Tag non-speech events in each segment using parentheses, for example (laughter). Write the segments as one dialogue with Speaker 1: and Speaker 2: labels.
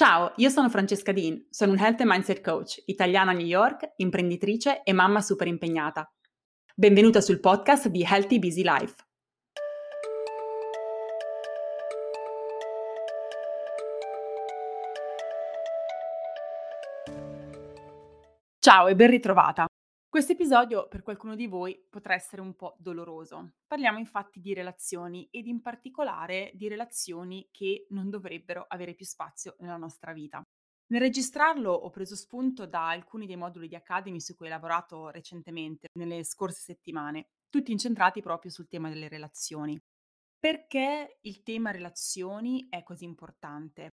Speaker 1: Ciao, io sono Francesca Dean, sono un Health and Mindset Coach, italiana a New York, imprenditrice e mamma super impegnata. Benvenuta sul podcast di Healthy Busy Life. Ciao e ben ritrovata. Questo episodio per qualcuno di voi potrà essere un po' doloroso. Parliamo infatti di relazioni ed in particolare di relazioni che non dovrebbero avere più spazio nella nostra vita. Nel registrarlo ho preso spunto da alcuni dei moduli di Academy su cui ho lavorato recentemente, nelle scorse settimane, tutti incentrati proprio sul tema delle relazioni. Perché il tema relazioni è così importante?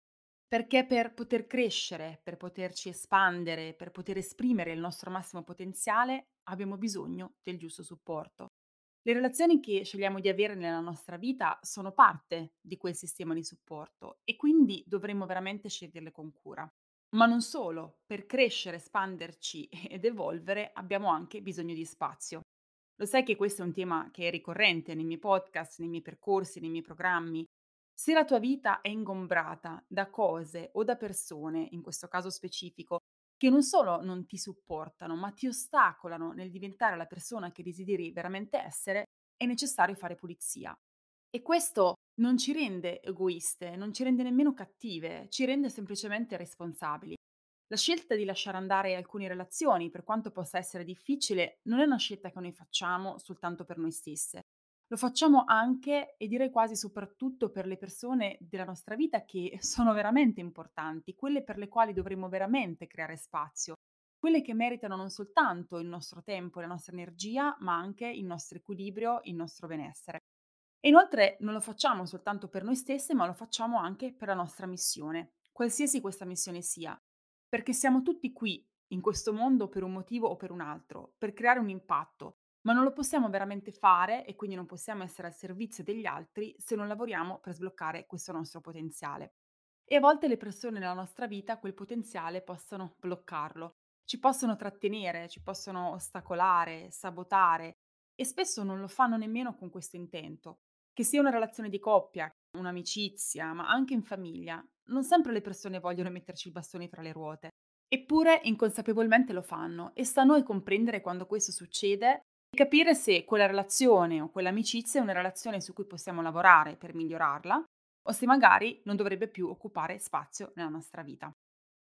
Speaker 1: Perché per poter crescere, per poterci espandere, per poter esprimere il nostro massimo potenziale, abbiamo bisogno del giusto supporto. Le relazioni che scegliamo di avere nella nostra vita sono parte di quel sistema di supporto e quindi dovremmo veramente sceglierle con cura. Ma non solo, per crescere, espanderci (laughs) ed evolvere abbiamo anche bisogno di spazio. Lo sai che questo è un tema che è ricorrente nei miei podcast, nei miei percorsi, nei miei programmi, se la tua vita è ingombrata da cose o da persone, in questo caso specifico, che non solo non ti supportano, ma ti ostacolano nel diventare la persona che desideri veramente essere, è necessario fare pulizia. E questo non ci rende egoiste, non ci rende nemmeno cattive, ci rende semplicemente responsabili. La scelta di lasciare andare alcune relazioni, per quanto possa essere difficile, non è una scelta che noi facciamo soltanto per noi stesse, lo facciamo anche e direi quasi soprattutto per le persone della nostra vita che (laughs) sono veramente importanti, quelle per le quali dovremmo veramente creare spazio, quelle che meritano non soltanto il nostro tempo e la nostra energia, ma anche il nostro equilibrio, il nostro benessere. E inoltre non lo facciamo soltanto per noi stesse, ma lo facciamo anche per la nostra missione, qualsiasi questa missione sia, perché siamo tutti qui in questo mondo per un motivo o per un altro, per creare un impatto, ma non lo possiamo veramente fare e quindi non possiamo essere al servizio degli altri se non lavoriamo per sbloccare questo nostro potenziale. E a volte le persone nella nostra vita quel potenziale possono bloccarlo, ci possono trattenere, ci possono ostacolare, sabotare e spesso non lo fanno nemmeno con questo intento. Che sia una relazione di coppia, un'amicizia, ma anche in famiglia, non sempre le persone vogliono metterci i bastoni tra le ruote. Eppure inconsapevolmente lo fanno e sta a noi comprendere quando questo succede capire se quella relazione o quell'amicizia è una relazione su cui possiamo lavorare per migliorarla o se magari non dovrebbe più occupare spazio nella nostra vita.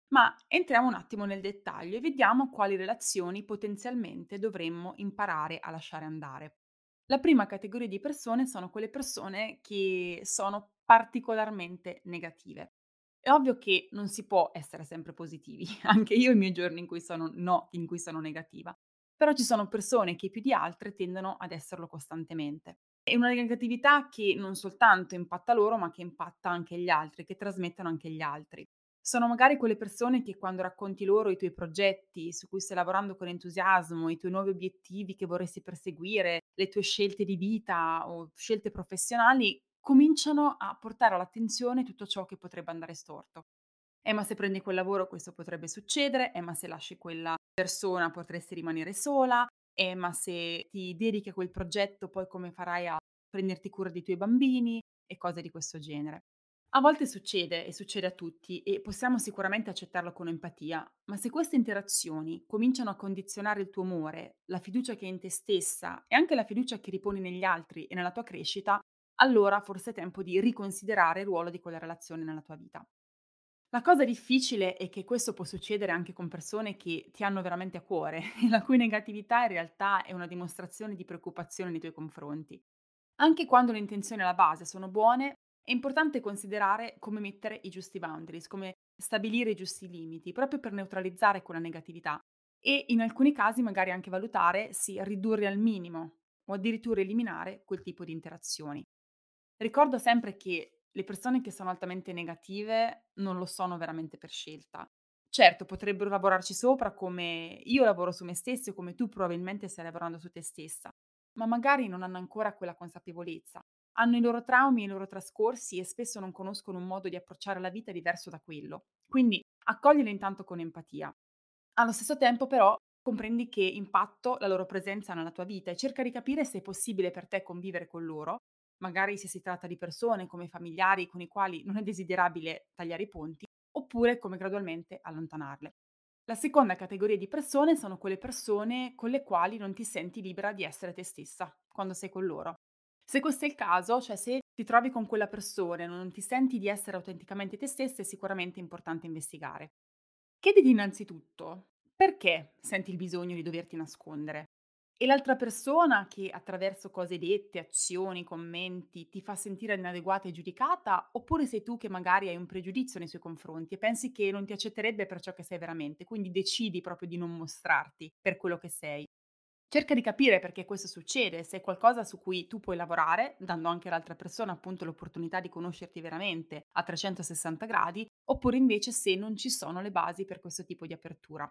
Speaker 1: Ma entriamo un attimo nel dettaglio e vediamo quali relazioni potenzialmente dovremmo imparare a lasciare andare. La prima categoria di persone sono quelle persone che sono particolarmente negative. È ovvio che non si può essere sempre positivi, (laughs) anche io i miei giorni in cui sono no, in cui sono negativa, però ci sono persone che più di altre tendono ad esserlo costantemente. È una negatività che non soltanto impatta loro, ma che impatta anche gli altri, che trasmettono anche gli altri. Sono magari quelle persone che quando racconti loro i tuoi progetti su cui stai lavorando con entusiasmo, i tuoi nuovi obiettivi che vorresti perseguire, le tue scelte di vita o scelte professionali, cominciano a portare all'attenzione tutto ciò che potrebbe andare storto. Eh, ma se prendi quel lavoro questo potrebbe succedere, eh, ma se lasci quella persona potresti rimanere sola, eh, ma se ti dedichi a quel progetto poi come farai a prenderti cura dei tuoi bambini e cose di questo genere. A volte succede e succede a tutti e possiamo sicuramente accettarlo con empatia, ma se queste interazioni cominciano a condizionare il tuo umore, la fiducia che hai in te stessa e anche la fiducia che riponi negli altri e nella tua crescita, allora forse è tempo di riconsiderare il ruolo di quella relazione nella tua vita. La cosa difficile è che questo può succedere anche con persone che ti hanno veramente a cuore e (laughs) la cui negatività in realtà è una dimostrazione di preoccupazione nei tuoi confronti. Anche quando le intenzioni alla base sono buone, è importante considerare come mettere i giusti boundaries, come stabilire i giusti limiti, proprio per neutralizzare quella negatività e in alcuni casi magari anche valutare se ridurre al minimo o addirittura eliminare quel tipo di interazioni. Ricordo sempre che le persone che sono altamente negative non lo sono veramente per scelta. Certo, potrebbero lavorarci sopra come io lavoro su me stessa o come tu probabilmente stai lavorando su te stessa, ma magari non hanno ancora quella consapevolezza. Hanno i loro traumi, i loro trascorsi e spesso non conoscono un modo di approcciare la vita diverso da quello. Quindi accoglili intanto con empatia. Allo stesso tempo però comprendi che impatto la loro presenza nella tua vita e cerca di capire se è possibile per te convivere con loro magari se si tratta di persone come familiari con i quali non è desiderabile tagliare i ponti, oppure come gradualmente allontanarle. La seconda categoria di persone sono quelle persone con le quali non ti senti libera di essere te stessa quando sei con loro. Se questo è il caso, cioè se ti trovi con quella persona e non ti senti di essere autenticamente te stessa, è sicuramente importante investigare. Chiediti innanzitutto perché senti il bisogno di doverti nascondere. E l'altra persona che attraverso cose dette, azioni, commenti ti fa sentire inadeguata e giudicata, oppure sei tu che magari hai un pregiudizio nei suoi confronti e pensi che non ti accetterebbe per ciò che sei veramente, quindi decidi proprio di non mostrarti per quello che sei. Cerca di capire perché questo succede, se è qualcosa su cui tu puoi lavorare, dando anche all'altra persona appunto l'opportunità di conoscerti veramente a 360 gradi, oppure invece se non ci sono le basi per questo tipo di apertura.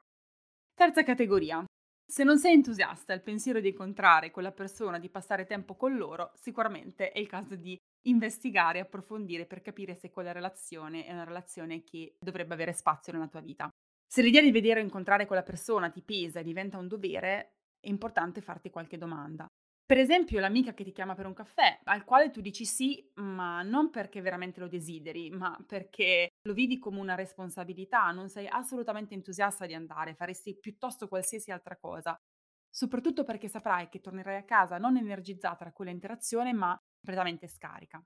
Speaker 1: Terza categoria, se non sei entusiasta al pensiero di incontrare quella persona, di passare tempo con loro, sicuramente è il caso di investigare, approfondire per capire se quella relazione è una relazione che dovrebbe avere spazio nella tua vita. Se l'idea di vedere o incontrare quella persona ti pesa e diventa un dovere, è importante farti qualche domanda. Per esempio, l'amica che ti chiama per un caffè, al quale tu dici sì, ma non perché veramente lo desideri, ma perché lo vidi come una responsabilità, non sei assolutamente entusiasta di andare, faresti piuttosto qualsiasi altra cosa. Soprattutto perché saprai che tornerai a casa non energizzata da quella interazione, ma completamente scarica.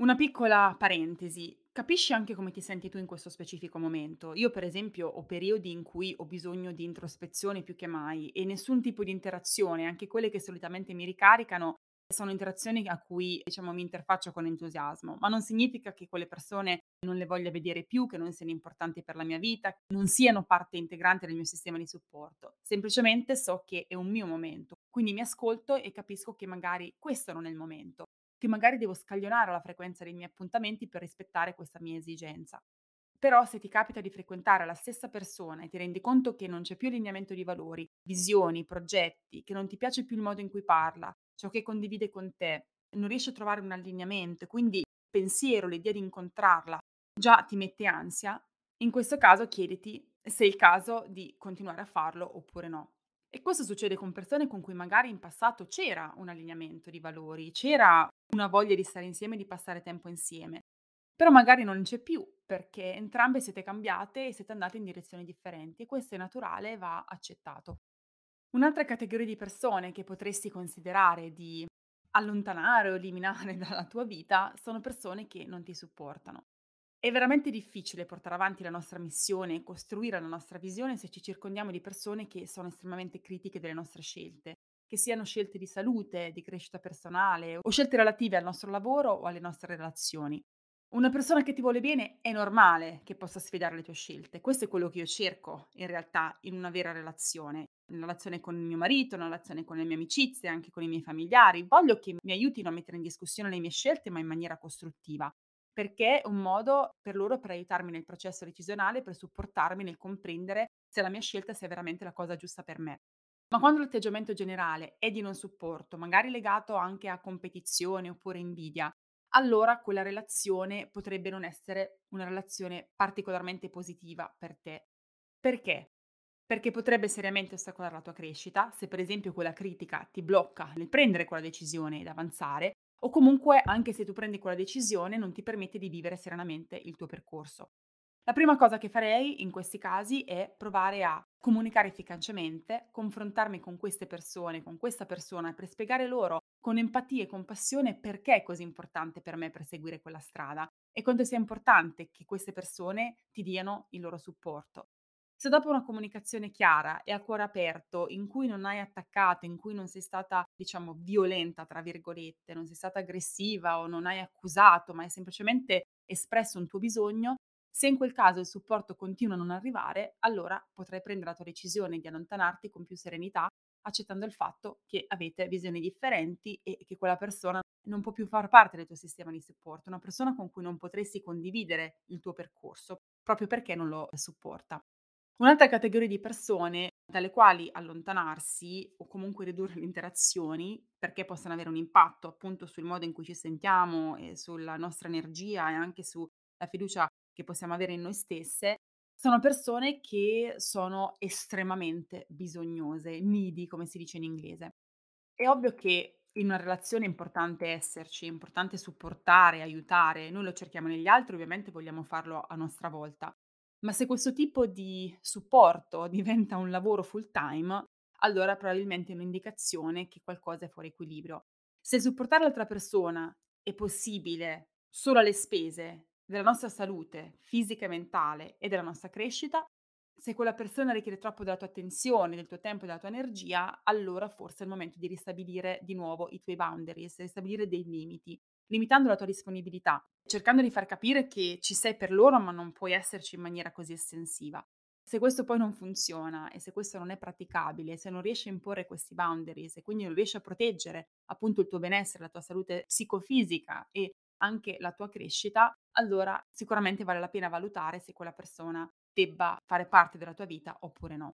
Speaker 1: Una piccola parentesi, capisci anche come ti senti tu in questo specifico momento. Io per esempio ho periodi in cui ho bisogno di introspezione più che mai e nessun tipo di interazione, anche quelle che solitamente mi ricaricano, sono interazioni a cui diciamo mi interfaccio con entusiasmo, ma non significa che quelle persone non le voglia vedere più, che non siano importanti per la mia vita, non siano parte integrante del mio sistema di supporto. Semplicemente so che è un mio momento, quindi mi ascolto e capisco che magari questo non è il momento che magari devo scaglionare la frequenza dei miei appuntamenti per rispettare questa mia esigenza. Però se ti capita di frequentare la stessa persona e ti rendi conto che non c'è più allineamento di valori, visioni, progetti, che non ti piace più il modo in cui parla, ciò che condivide con te, non riesci a trovare un allineamento e quindi il pensiero, l'idea di incontrarla già ti mette ansia, in questo caso chiediti se è il caso di continuare a farlo oppure no. E questo succede con persone con cui magari in passato c'era un allineamento di valori, c'era una voglia di stare insieme di passare tempo insieme. Però magari non c'è più perché entrambe siete cambiate e siete andate in direzioni differenti e questo è naturale e va accettato. Un'altra categoria di persone che potresti considerare di allontanare o eliminare (laughs) dalla tua vita sono persone che non ti supportano. È veramente difficile portare avanti la nostra missione e costruire la nostra visione se ci circondiamo di persone che sono estremamente critiche delle nostre scelte, che siano scelte di salute, di crescita personale o scelte relative al nostro lavoro o alle nostre relazioni. Una persona che ti vuole bene è normale che possa sfidare le tue scelte. Questo è quello che io cerco in realtà in una vera relazione. In relazione con il mio marito, in relazione con le mie amicizie, anche con i miei familiari. Voglio che mi aiutino a mettere in discussione le mie scelte, ma in maniera costruttiva perché è un modo per loro per aiutarmi nel processo decisionale, per supportarmi nel comprendere se la mia scelta sia veramente la cosa giusta per me. Ma quando l'atteggiamento generale è di non supporto, magari legato anche a competizione oppure invidia, allora quella relazione potrebbe non essere una relazione particolarmente positiva per te. Perché? Perché potrebbe seriamente ostacolare la tua crescita, se per esempio quella critica ti blocca nel prendere quella decisione ed avanzare, o comunque anche se tu prendi quella decisione non ti permette di vivere serenamente il tuo percorso. La prima cosa che farei in questi casi è provare a comunicare efficacemente, confrontarmi con queste persone, con questa persona per spiegare loro con empatia e compassione perché è così importante per me perseguire quella strada e quanto sia importante che queste persone ti diano il loro supporto. Se dopo una comunicazione chiara e a cuore aperto, in cui non hai attaccato, in cui non sei stata, diciamo, violenta, tra virgolette, non sei stata aggressiva o non hai accusato, ma hai semplicemente espresso un tuo bisogno, se in quel caso il supporto continua a non arrivare, allora potrai prendere la tua decisione di allontanarti con più serenità, accettando il fatto che avete visioni differenti e che quella persona non può più far parte del tuo sistema di supporto, una persona con cui non potresti condividere il tuo percorso, proprio perché non lo supporta. Un'altra categoria di persone dalle quali allontanarsi o comunque ridurre le interazioni perché possono avere un impatto appunto sul modo in cui ci sentiamo e sulla nostra energia e anche sulla fiducia che possiamo avere in noi stesse, sono persone che sono estremamente bisognose, needy come si dice in inglese. È ovvio che in una relazione è importante esserci, è importante supportare, aiutare. Noi lo cerchiamo negli altri, ovviamente vogliamo farlo a nostra volta. Ma se questo tipo di supporto (laughs) diventa un lavoro full time, allora probabilmente è un'indicazione che qualcosa è fuori equilibrio. Se supportare l'altra persona è possibile solo alle spese della nostra salute fisica e mentale e della nostra crescita, se quella persona richiede troppo della tua attenzione, del tuo tempo e della tua energia, allora forse è il momento di ristabilire di nuovo i tuoi boundaries, ristabilire dei limiti, limitando la tua disponibilità, cercando di far capire che ci sei per loro, ma non puoi esserci in maniera così estensiva. Se questo poi non funziona e se questo non è praticabile, se non riesci a imporre questi boundaries e quindi non riesci a proteggere appunto il tuo benessere, la tua salute psicofisica e anche la tua crescita, allora sicuramente vale la pena valutare se quella persona debba fare parte della tua vita oppure no.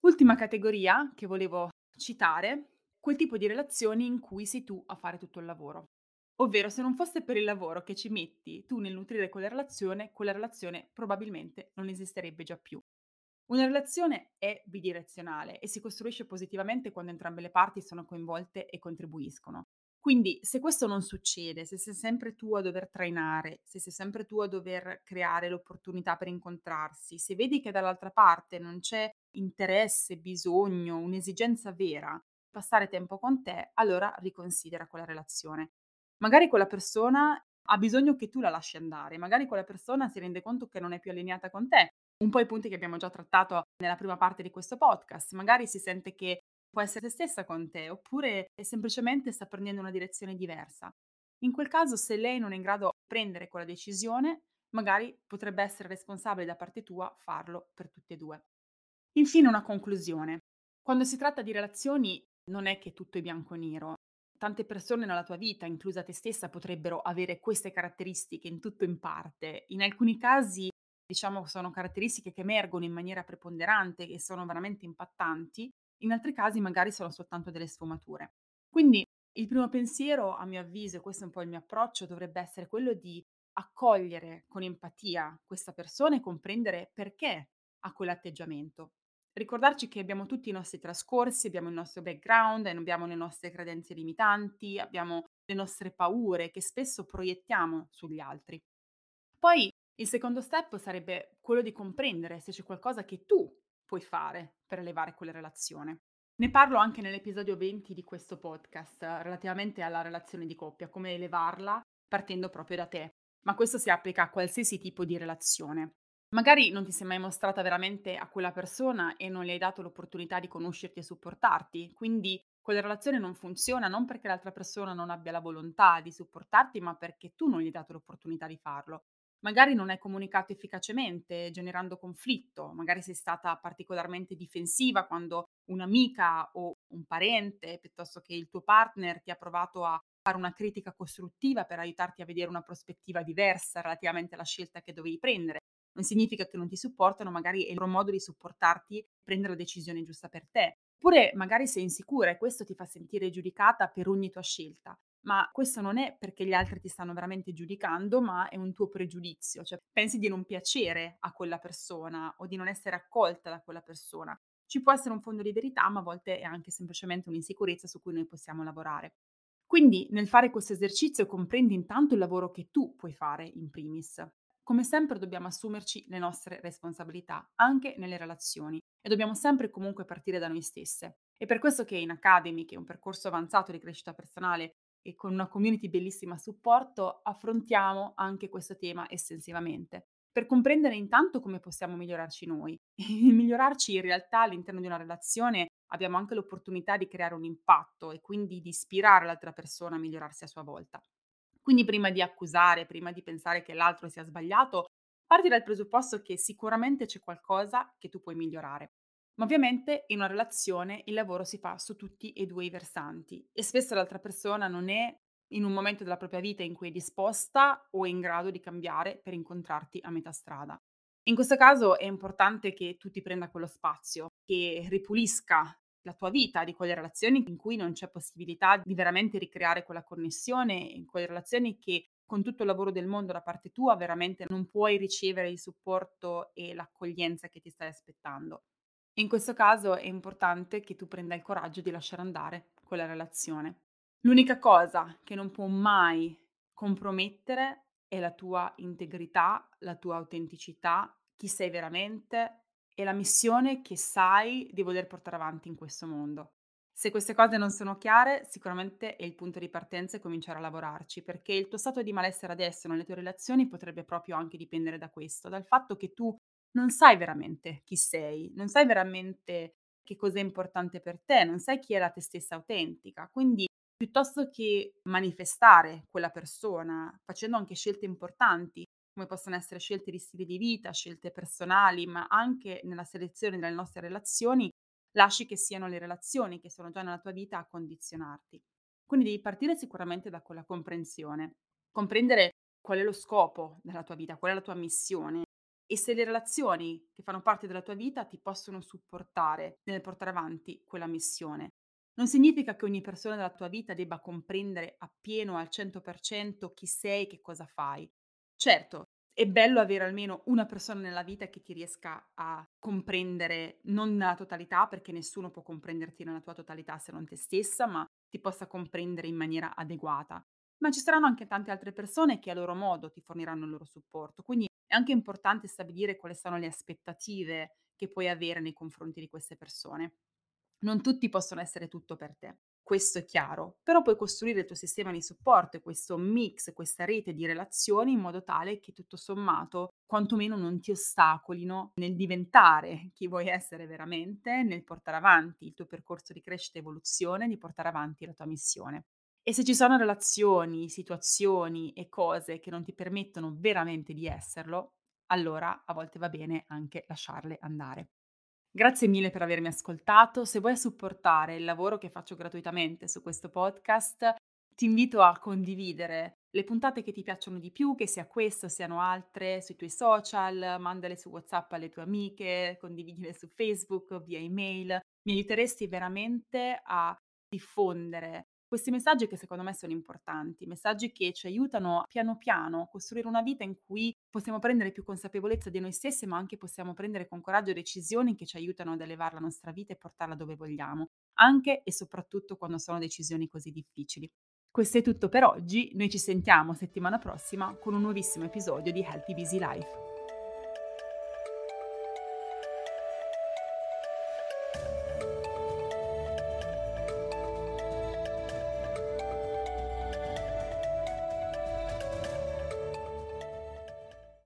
Speaker 1: Ultima categoria che volevo citare, quel tipo di relazioni in cui sei tu a fare tutto il lavoro. Ovvero, se non fosse per il lavoro che ci metti tu nel nutrire quella relazione, quella relazione probabilmente non esisterebbe già più. Una relazione è bidirezionale e si costruisce positivamente quando entrambe le parti sono coinvolte e contribuiscono. Quindi se questo non succede, se sei sempre tu a dover trainare, se sei sempre tu a dover creare l'opportunità per incontrarsi, se vedi che dall'altra parte non c'è interesse, bisogno, un'esigenza vera, passare tempo con te, allora riconsidera quella relazione. Magari quella persona ha bisogno che tu la lasci andare, magari quella persona si rende conto che non è più allineata con te un po' i punti che abbiamo già trattato nella prima parte di questo podcast. Magari si sente che può essere se stessa con te, oppure semplicemente sta prendendo una direzione diversa. In quel caso, se lei non è in grado di prendere quella decisione, magari potrebbe essere responsabile da parte tua farlo per tutte e due. Infine una conclusione. Quando si tratta di relazioni non è che tutto è bianco e nero. Tante persone nella tua vita, inclusa te stessa, potrebbero avere queste caratteristiche in tutto o in parte. In alcuni casi diciamo sono caratteristiche che emergono in maniera preponderante e sono veramente impattanti, in altri casi magari sono soltanto delle sfumature. Quindi il primo pensiero, a mio avviso, e questo è un po' il mio approccio, dovrebbe essere quello di accogliere con empatia questa persona e comprendere perché ha quell'atteggiamento. Ricordarci che abbiamo tutti i nostri trascorsi, abbiamo il nostro background, abbiamo le nostre credenze limitanti, abbiamo le nostre paure che spesso proiettiamo sugli altri. Poi il secondo step sarebbe quello di comprendere se c'è qualcosa che tu puoi fare per elevare quella relazione. Ne parlo anche nell'episodio 20 di questo podcast relativamente alla relazione di coppia, come elevarla partendo proprio da te. Ma questo si applica a qualsiasi tipo di relazione. Magari non ti sei mai mostrata veramente a quella persona e non le hai dato l'opportunità di conoscerti e supportarti, quindi quella relazione non funziona non perché l'altra persona non abbia la volontà di supportarti, ma perché tu non gli hai dato l'opportunità di farlo magari non hai comunicato efficacemente, generando conflitto, magari sei stata particolarmente difensiva quando un'amica o un parente, piuttosto che il tuo partner, ti ha provato a fare una critica costruttiva per aiutarti a vedere una prospettiva diversa relativamente alla scelta che dovevi prendere. Non significa che non ti supportano, magari è il loro modo di supportarti prendere la decisione giusta per te. Oppure magari sei insicura e questo ti fa sentire giudicata per ogni tua scelta ma questo non è perché gli altri ti stanno veramente giudicando, ma è un tuo pregiudizio, cioè pensi di non piacere a quella persona o di non essere accolta da quella persona. Ci può essere un fondo di verità, ma a volte è anche semplicemente un'insicurezza su cui noi possiamo lavorare. Quindi nel fare questo esercizio comprendi intanto il lavoro che tu puoi fare in primis. Come sempre dobbiamo assumerci le nostre responsabilità, anche nelle relazioni, e dobbiamo sempre comunque partire da noi stesse. È per questo che in Academy, che è un percorso avanzato di crescita personale e con una community bellissima a supporto affrontiamo anche questo tema estensivamente per comprendere intanto come possiamo migliorarci noi. (laughs) E migliorarci in realtà all'interno di una relazione abbiamo anche l'opportunità di creare un impatto e quindi di ispirare l'altra persona a migliorarsi a sua volta. Quindi prima di accusare, prima di pensare che l'altro sia sbagliato, parti dal presupposto che sicuramente c'è qualcosa che tu puoi migliorare. Ma ovviamente in una relazione il lavoro si fa su tutti e due i versanti e spesso l'altra persona non è in un momento della propria vita in cui è disposta o è in grado di cambiare per incontrarti a metà strada. In questo caso è importante che tu ti prenda quello spazio, che ripulisca la tua vita di quelle relazioni in cui non c'è possibilità di veramente ricreare quella connessione, in quelle relazioni che con tutto il lavoro del mondo da parte tua veramente non puoi ricevere il supporto e l'accoglienza che ti stai aspettando. In questo caso è importante che tu prenda il coraggio di lasciare andare quella relazione. L'unica cosa che non può mai compromettere è la tua integrità, la tua autenticità, chi sei veramente e la missione che sai di voler portare avanti in questo mondo. Se queste cose non sono chiare, sicuramente è il punto di partenza e cominciare a lavorarci, perché il tuo stato di malessere adesso nelle tue relazioni potrebbe proprio anche dipendere da questo, dal fatto che tu non sai veramente chi sei, non sai veramente che cosa è importante per te, non sai chi è la te stessa autentica. Quindi piuttosto che manifestare quella persona facendo anche scelte importanti, come possono essere scelte di stile di vita, scelte personali, ma anche nella selezione delle nostre relazioni, lasci che siano le relazioni che sono già nella tua vita a condizionarti. Quindi devi partire sicuramente da quella comprensione, comprendere qual è lo scopo della tua vita, qual è la tua missione e se le relazioni che fanno parte della tua vita ti possono supportare nel portare avanti quella missione. Non significa che ogni persona della tua vita debba comprendere appieno al 100% chi sei, che cosa fai. Certo, è bello avere almeno una persona nella vita che ti riesca a comprendere, non nella totalità, perché nessuno può comprenderti nella tua totalità se non te stessa, ma ti possa comprendere in maniera adeguata. Ma ci saranno anche tante altre persone che a loro modo ti forniranno il loro supporto, quindi è anche importante stabilire quali sono le aspettative che puoi avere nei confronti di queste persone. Non tutti possono essere tutto per te, questo è chiaro, però puoi costruire il tuo sistema di supporto e questo mix, questa rete di relazioni in modo tale che tutto sommato quantomeno non ti ostacolino nel diventare chi vuoi essere veramente, nel portare avanti il tuo percorso di crescita e evoluzione, di portare avanti la tua missione. E se ci sono relazioni, situazioni e cose che non ti permettono veramente di esserlo, allora a volte va bene anche lasciarle andare. Grazie mille per avermi ascoltato. Se vuoi supportare il lavoro che faccio gratuitamente su questo podcast, ti invito a condividere le puntate che ti piacciono di più, che sia questa o siano altre, sui tuoi social, mandale su WhatsApp alle tue amiche, condividile su Facebook, via email. Mi aiuteresti veramente a diffondere questi messaggi che secondo me sono importanti, messaggi che ci aiutano piano piano a costruire una vita in cui possiamo prendere più consapevolezza di noi stessi, ma anche possiamo prendere con coraggio decisioni che ci aiutano ad elevare la nostra vita e portarla dove vogliamo, anche e soprattutto quando sono decisioni così difficili. Questo è tutto per oggi, noi ci sentiamo settimana prossima con un nuovissimo episodio di Healthy Busy Life.